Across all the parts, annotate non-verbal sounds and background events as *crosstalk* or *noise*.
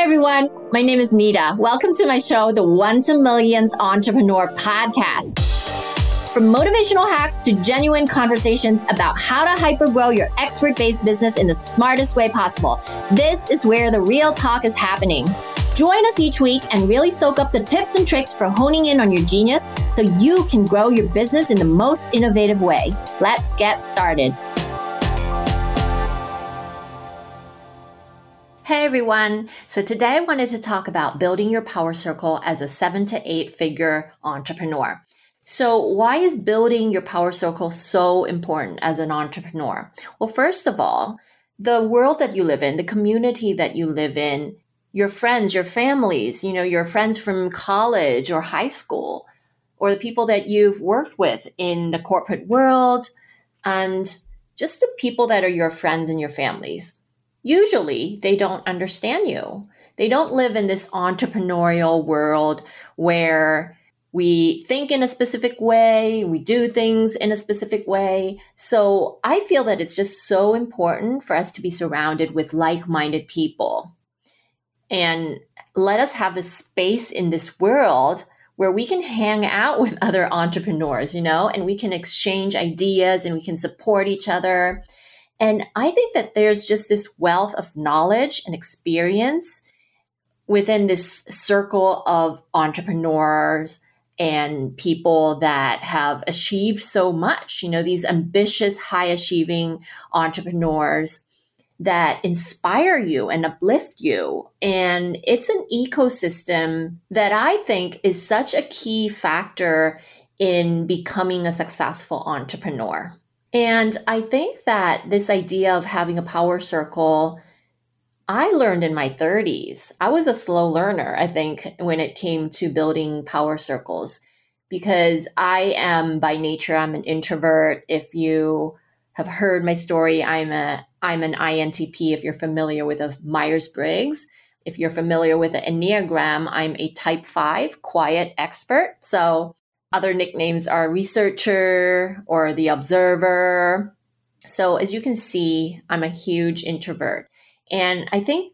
Hi, everyone. My name is Nita. Welcome to my show, the One to Millions Entrepreneur Podcast. From motivational hacks to genuine conversations about how to hypergrow your expert based business in the smartest way possible, this is where the real talk is happening. Join us each week and really soak up the tips and tricks for honing in on your genius so you can grow your business in the most innovative way. Let's get started. Hey everyone. So today I wanted to talk about building your power circle as a seven to eight figure entrepreneur. So, why is building your power circle so important as an entrepreneur? Well, first of all, the world that you live in, the community that you live in, your friends, your families, you know, your friends from college or high school, or the people that you've worked with in the corporate world, and just the people that are your friends and your families usually they don't understand you. They don't live in this entrepreneurial world where we think in a specific way, we do things in a specific way. So I feel that it's just so important for us to be surrounded with like minded people and let us have a space in this world where we can hang out with other entrepreneurs, you know, and we can exchange ideas and we can support each other and I think that there's just this wealth of knowledge and experience within this circle of entrepreneurs and people that have achieved so much. You know, these ambitious, high achieving entrepreneurs that inspire you and uplift you. And it's an ecosystem that I think is such a key factor in becoming a successful entrepreneur. And I think that this idea of having a power circle, I learned in my 30s. I was a slow learner, I think, when it came to building power circles, because I am by nature, I'm an introvert. If you have heard my story, I'm a I'm an INTP if you're familiar with a Myers-Briggs. If you're familiar with the Enneagram, I'm a type 5 quiet expert. So other nicknames are researcher or the observer. So, as you can see, I'm a huge introvert. And I think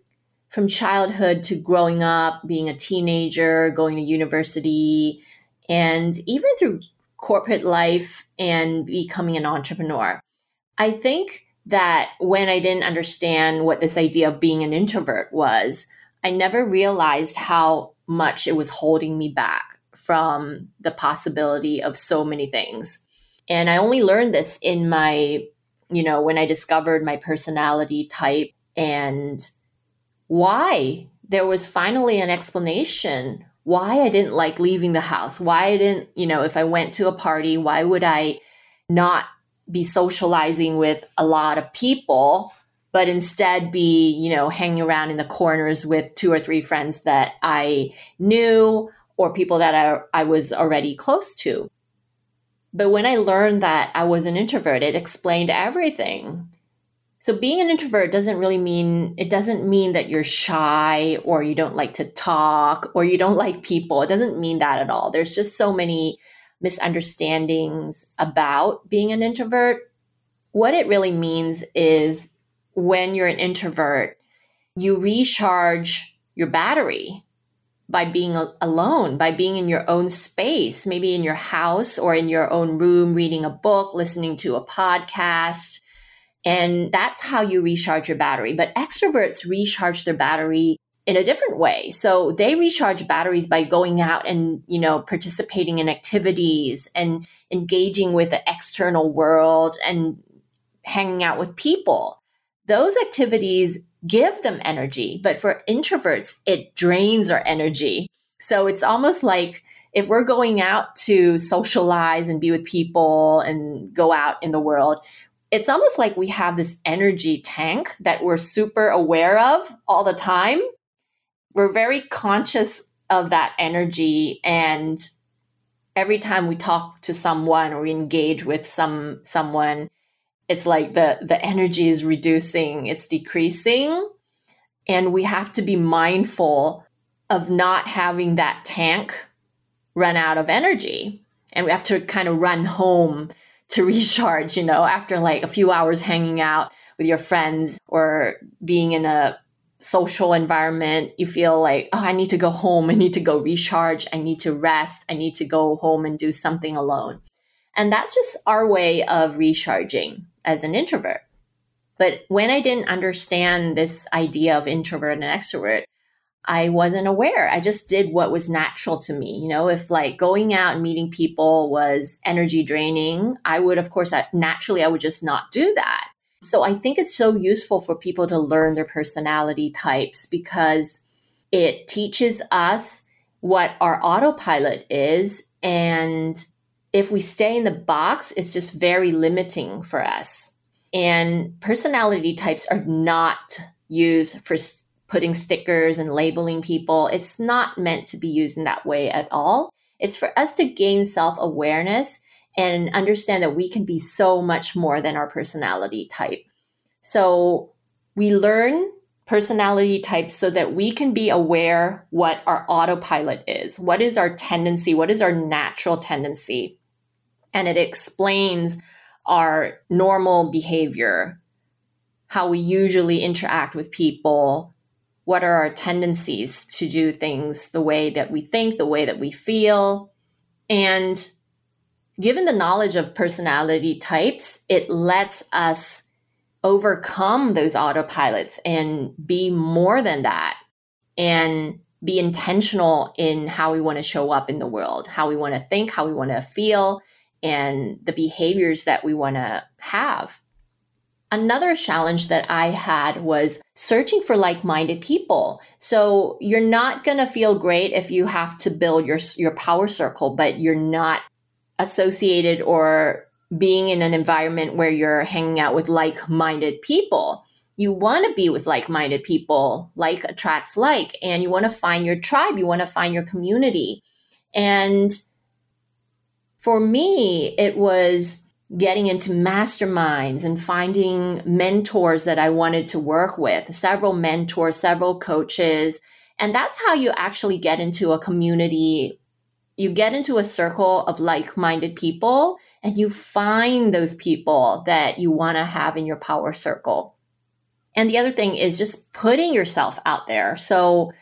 from childhood to growing up, being a teenager, going to university, and even through corporate life and becoming an entrepreneur, I think that when I didn't understand what this idea of being an introvert was, I never realized how much it was holding me back from the possibility of so many things. And I only learned this in my, you know, when I discovered my personality type and why there was finally an explanation why I didn't like leaving the house, why I didn't, you know, if I went to a party, why would I not be socializing with a lot of people, but instead be, you know, hanging around in the corners with two or three friends that I knew or people that I, I was already close to. But when I learned that I was an introvert, it explained everything. So being an introvert doesn't really mean it doesn't mean that you're shy or you don't like to talk or you don't like people. It doesn't mean that at all. There's just so many misunderstandings about being an introvert. What it really means is when you're an introvert, you recharge your battery by being alone, by being in your own space, maybe in your house or in your own room, reading a book, listening to a podcast. And that's how you recharge your battery. But extroverts recharge their battery in a different way. So they recharge batteries by going out and, you know, participating in activities and engaging with the external world and hanging out with people. Those activities give them energy. But for introverts, it drains our energy. So it's almost like if we're going out to socialize and be with people and go out in the world, it's almost like we have this energy tank that we're super aware of all the time. We're very conscious of that energy and every time we talk to someone or we engage with some someone it's like the the energy is reducing it's decreasing and we have to be mindful of not having that tank run out of energy and we have to kind of run home to *laughs* recharge you know after like a few hours hanging out with your friends or being in a social environment, you feel like, oh, I need to go home. I need to go recharge. I need to rest. I need to go home and do something alone. And that's just our way of recharging as an introvert. But when I didn't understand this idea of introvert and extrovert, I wasn't aware. I just did what was natural to me. You know, if like going out and meeting people was energy draining, I would, of course, naturally, I would just not do that. So I think it's so useful for people to learn their personality types because it teaches us what our autopilot is. And if we stay in the box, it's just very limiting for us. And personality types are not used for putting stickers and labeling people. It's not meant to be used in that way at all. It's for us to gain self awareness and understand that we can be so much more than our personality type. So we learn personality types so that we can be aware what our autopilot is. What is our tendency? What is our natural tendency? And it explains our normal behavior, how we usually interact with people, what are our tendencies to do things the way that we think, the way that we feel. And given the knowledge of personality types, it lets us overcome those autopilots and be more than that and be intentional in how we want to show up in the world, how we want to think, how we want to feel, and the behaviors that we want to have. Another challenge that I had was searching for like minded people. So you're not going to feel great if you have to build your, your power circle, but you're not associated or being in an environment where you're hanging out with like minded people. You want to be with like minded people, like attracts like, and you want to find your tribe, you want to find your community. And for me, it was getting into masterminds and finding mentors that I wanted to work with, several mentors, several coaches. And that's how you actually get into a community. You get into a circle of like minded people and you find those people that you want to have in your power circle. And the other thing is just putting yourself out there. So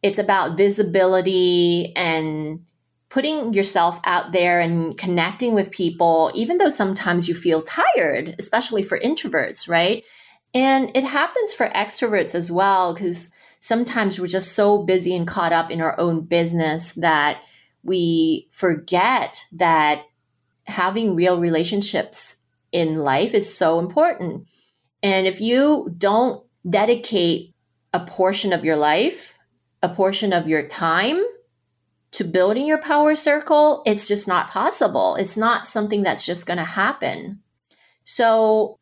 it's about visibility and putting yourself out there and connecting with people, even though sometimes you feel tired, especially for introverts, right? And it happens for extroverts as well, because sometimes we're just so busy and caught up in our own business that we forget that having real relationships in life is so important. And if you don't dedicate a portion of your life, a portion of your time to building your power circle, it's just not possible. It's not something that's just going to happen. So,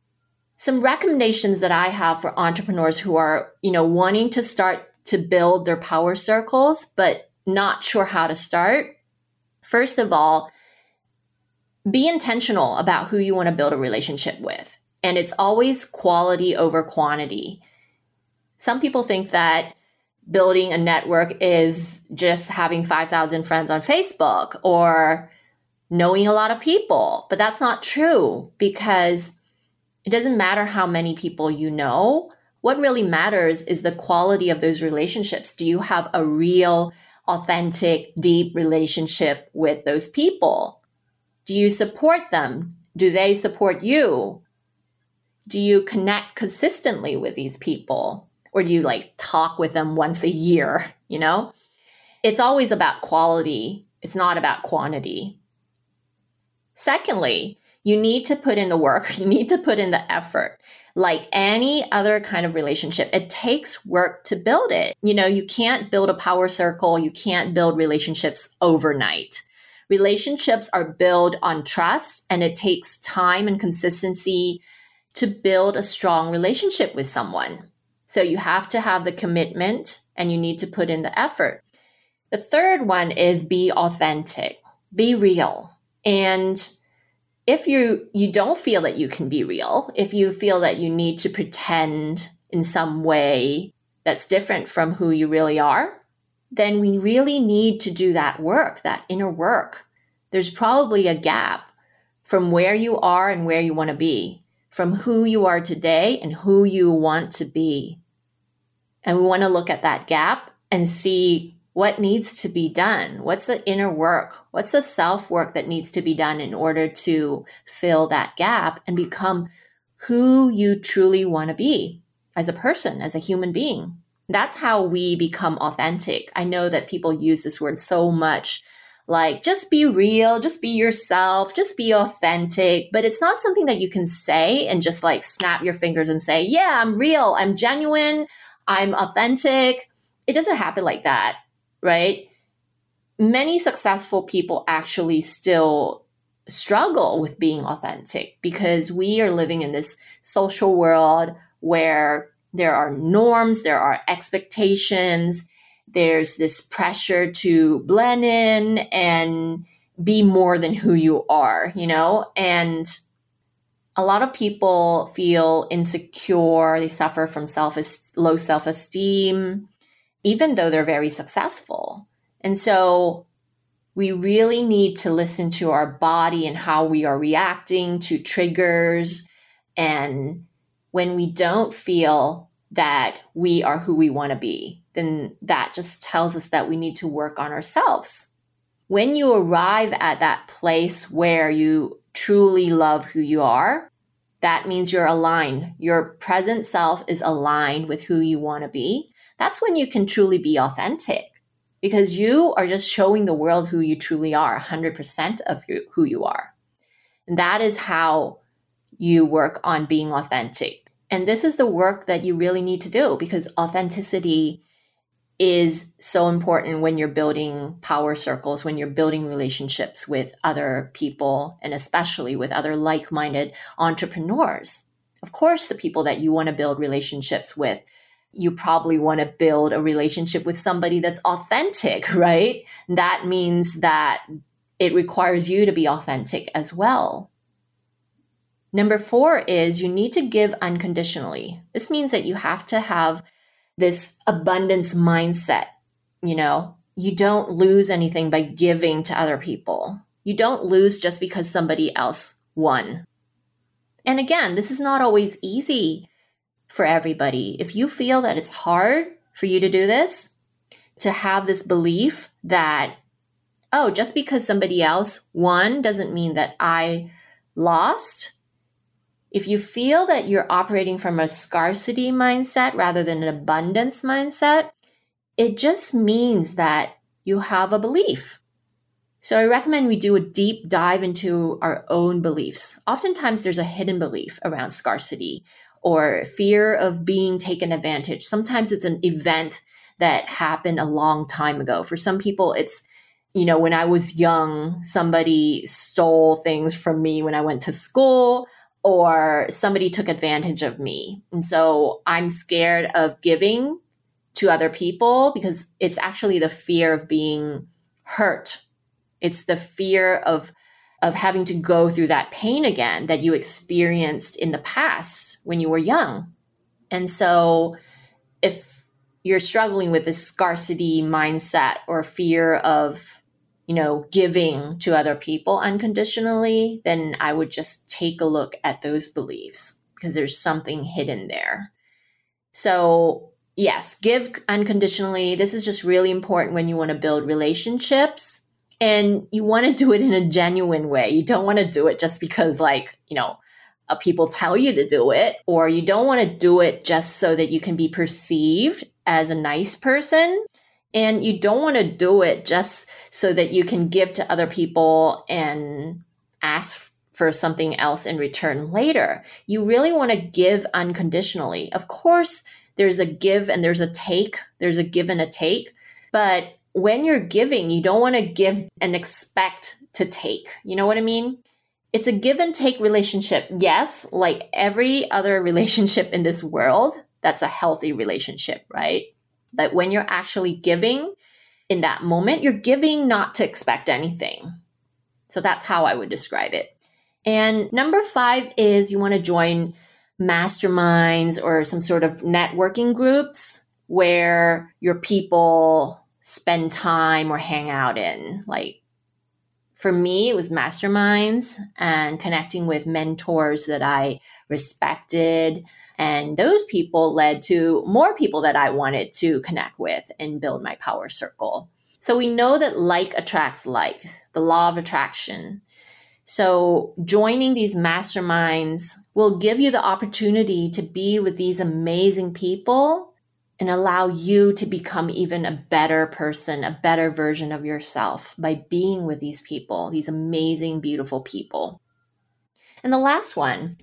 some recommendations that I have for entrepreneurs who are, you know, wanting to start to build their power circles but not sure how to start. First of all, be intentional about who you want to build a relationship with. And it's always quality over quantity. Some people think that building a network is just having 5,000 friends on Facebook or knowing a lot of people. But that's not true because it doesn't matter how many people you know. What really matters is the quality of those relationships. Do you have a real, authentic, deep relationship with those people? Do you support them? Do they support you? Do you connect consistently with these people? Or do you like talk with them once a year, you know? It's always about quality, it's not about quantity. Secondly, you need to put in the work, *laughs* you need to put in the effort. Like any other kind of relationship, it takes work to build it. You know, you can't build a power circle, you can't build relationships overnight. Relationships are built on trust, and it takes time and consistency to build a strong relationship with someone. So you have to have the commitment and you need to put in the effort. The third one is be authentic, be real. And if you you don't feel that you can be real, if you feel that you need to pretend in some way that's different from who you really are, then we really need to do that work, that inner work. There's probably a gap from where you are and where you want to be, from who you are today and who you want to be. And we want to look at that gap and see what needs to be done. What's the inner work? What's the self work that needs to be done in order to fill that gap and become who you truly want to be as a person, as a human being? That's how we become authentic. I know that people use this word so much like just be real, just be yourself, just be authentic. But it's not something that you can say and just like snap your fingers and say, yeah, I'm real, I'm genuine, I'm authentic. It doesn't happen like that, right? Many successful people actually still struggle with being authentic because we are living in this social world where there are norms, there are expectations, there's this pressure to blend in and be more than who you are, you know? And a lot of people feel insecure, they suffer from self low self-esteem even though they're very successful. And so we really need to listen to our body and how we are reacting to triggers and when we don't feel that we are who we want to be then that just tells us that we need to work on ourselves. When you arrive at that place where you truly love who you are, that means you're aligned. Your present self is aligned with who you want to be. That's when you can truly be authentic because you are just showing the world who you truly are, 100% of who you are. And that is how you work on being authentic. And this is the work that you really need to do because authenticity is so important when you're building power circles, when you're building relationships with other people, and especially with other like minded entrepreneurs. Of course, the people that you want to build relationships with, you probably want to build a relationship with somebody that's authentic, *laughs* right? That means that it requires you to be authentic as well. Number four is you need to give unconditionally. This means that you have to have this abundance mindset. You know, you don't lose anything by giving to other people. You don't lose just because somebody else won. And again, this is not always easy for everybody. If you feel that it's hard for you to do this, to have this belief that, oh, just because somebody else won doesn't mean that I lost, if you feel that you're operating from a scarcity mindset rather than an abundance mindset, it just means that you have a belief. So I recommend we do a deep dive into our own beliefs. Oftentimes there's a hidden belief around scarcity or fear of being taken advantage. Sometimes it's an event that happened a long time ago. For some people, it's, you know, when I was young, somebody stole things from me when I went to school or somebody took advantage of me. And so I'm scared of giving to other people because it's actually the fear of being hurt. It's the fear of of having to go through that pain again that you experienced in the past when you were young. And so if you're struggling with this scarcity mindset or fear of you know, giving to other people unconditionally, then I would just take a look at those beliefs because there's something hidden there. So, yes, give unconditionally. This is just really important when you want to build relationships and you want to do it in a genuine way. You don't want to do it just because, like, you know, uh, people tell you to do it, or you don't want to do it just so that you can be perceived as a nice person. And you don't want to do it just so that you can give to other people and ask for something else in return later. You really want to give unconditionally. Of course, there's a give and there's a take, there's a give and a take. But when you're giving, you don't want to give and expect to take. You know what I mean? It's a give and take relationship. Yes, like every other *laughs* relationship in this world, that's a healthy relationship, right? But when you're actually giving in that moment, you're giving not to expect anything. So that's how I would describe it. And number five is you want to join masterminds or some sort of networking groups where your people spend time or hang out in. Like for me, it was masterminds and connecting with mentors that I respected And those people led to more people that I wanted to connect with and build my power circle. So we know that like attracts like, the law of attraction. So joining these masterminds will give you the opportunity to be with these amazing people and allow you to become even a better person, a better version of yourself by being with these people, these amazing, beautiful people. And the last one,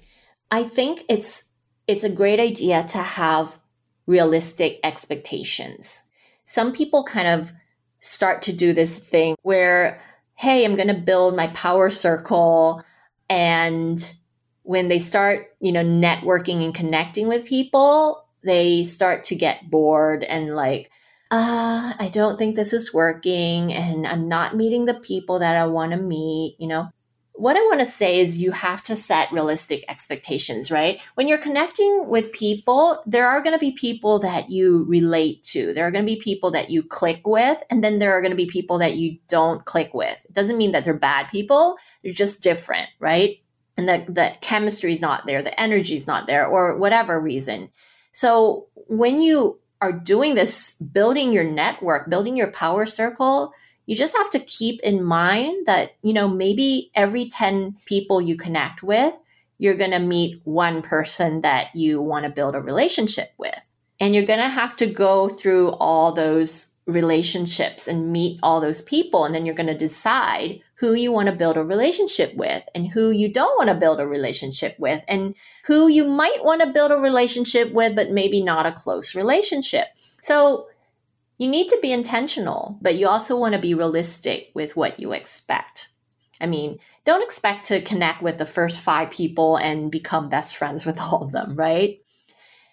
I think it's it's a great idea to have realistic expectations. Some people kind of start to do this thing where hey, I'm going to build my power circle and when they start, you know, networking and connecting with people, they start to get bored and like, uh, I don't think this is working and I'm not meeting the people that I want to meet, you know. What I want to say is you have to set realistic expectations, right? When you're connecting with people, there are going to be people that you relate to. There are going to be people that you click with, and then there are going to be people that you don't click with. It doesn't mean that they're bad people, they're just different, right? And the, the chemistry is not there, the energy is not there, or whatever reason. So when you are doing this, building your network, building your power circle, you just have to keep in mind that, you know, maybe every 10 people you connect with, you're going to meet one person that you want to build a relationship with. And you're going to have to go through all those relationships and meet all those people. And then you're going to decide who you want to build a relationship with and who you don't want to build a relationship with and who you might want to build a relationship with, but maybe not a close relationship. So you need to be intentional, but you also want to be realistic with what you expect. I mean, don't expect to connect with the first five people and become best friends with all of them, right?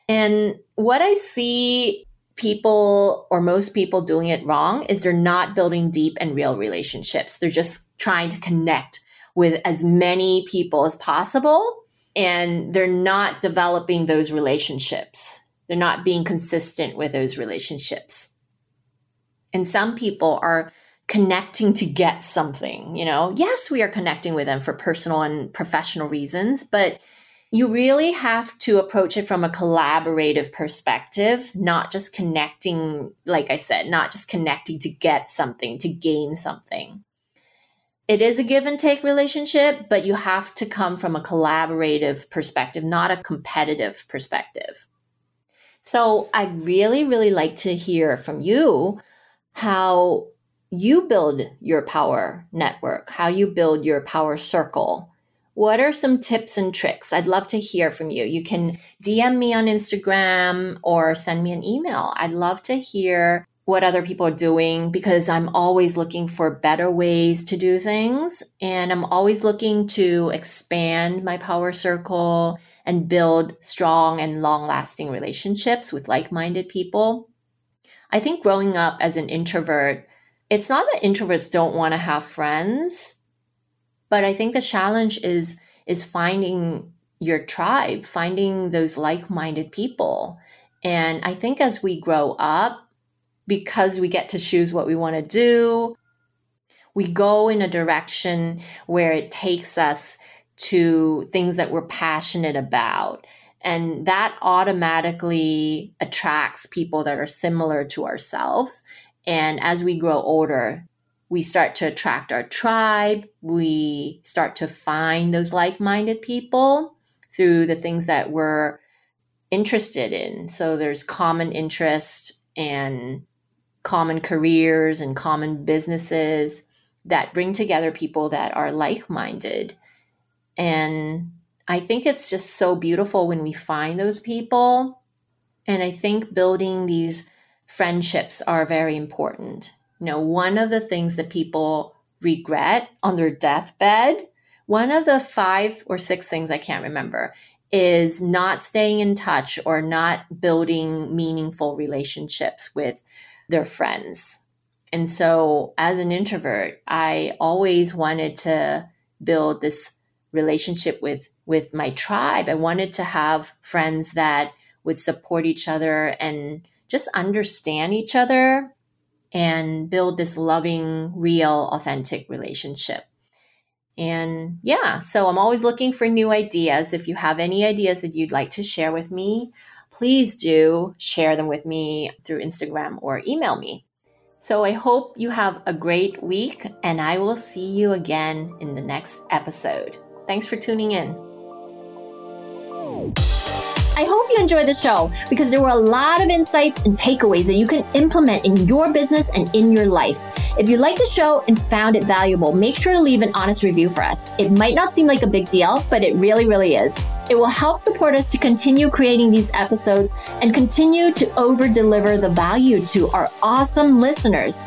And what I see people or most people doing it wrong is they're not building deep and real relationships. They're just trying to connect with as many people as possible and they're not developing those relationships. They're not being consistent with those relationships. And some people are connecting to get something, you know. Yes, we are connecting with them for personal and professional reasons, but you really have to approach it from a collaborative perspective, not just connecting, like I said, not just connecting to get something, to gain something it is a give and take relationship, but you have to come from a collaborative perspective, not a competitive perspective. So I'd really, really like to hear from you how you build your power network, how you build your power circle. What are some tips and tricks? I'd love to hear from you. You can DM me on Instagram or send me an email. I'd love to hear what other people are doing because I'm always looking for better ways to do things. And I'm always looking to expand my power circle and build strong and long lasting relationships with like minded people. I think growing up as an introvert, it's not that introverts don't want to have friends, but I think the challenge is is finding your tribe, finding those like-minded people. And I think as we grow up, because we get to choose what we want to do. We go in a direction where it takes us to things that we're passionate about. And that automatically attracts people that are similar to ourselves. And as we grow older, we start to attract our tribe. We start to find those like minded people through the things that we're interested in. So there's common interest and common careers and common businesses that bring together people that are like minded. And I think it's just so beautiful when we find those people. And I think building these friendships are very important. You know, one of the things that people regret on their deathbed, one of the five or six things I can't remember, is not staying in touch or not building meaningful relationships with their friends. And so, as an introvert, I always wanted to build this relationship with with my tribe. I wanted to have friends that would support each other and just understand each other and build this loving, real, authentic relationship. And yeah, so I'm always looking for new ideas. If you have any ideas that you'd like to share with me, please do share them with me through Instagram or email me. So I hope you have a great week, and I will see you again in the next episode. Thanks for tuning in. I hope you enjoyed the show because there were a lot of insights and takeaways that you can implement in your business and in your life. If you liked the show and found it valuable, make sure to leave an honest review for us. It might not seem like a big deal, but it really, really is. It will help support us to continue creating these episodes and continue to over deliver the value to our awesome listeners.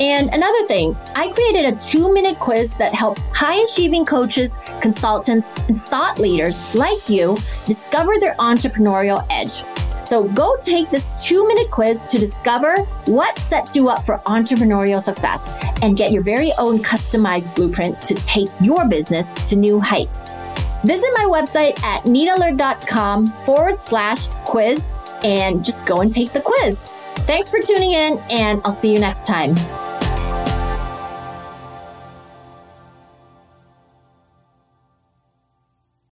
And another thing, I created a two minute quiz that helps high achieving coaches, consultants, and thought leaders like you discover their entrepreneurial edge. So go take this two minute quiz to discover what sets you up for entrepreneurial success and get your very own customized blueprint to take your business to new heights. Visit my website at needalert.com forward slash quiz and just go and take the quiz. Thanks for tuning in, and I'll see you next time.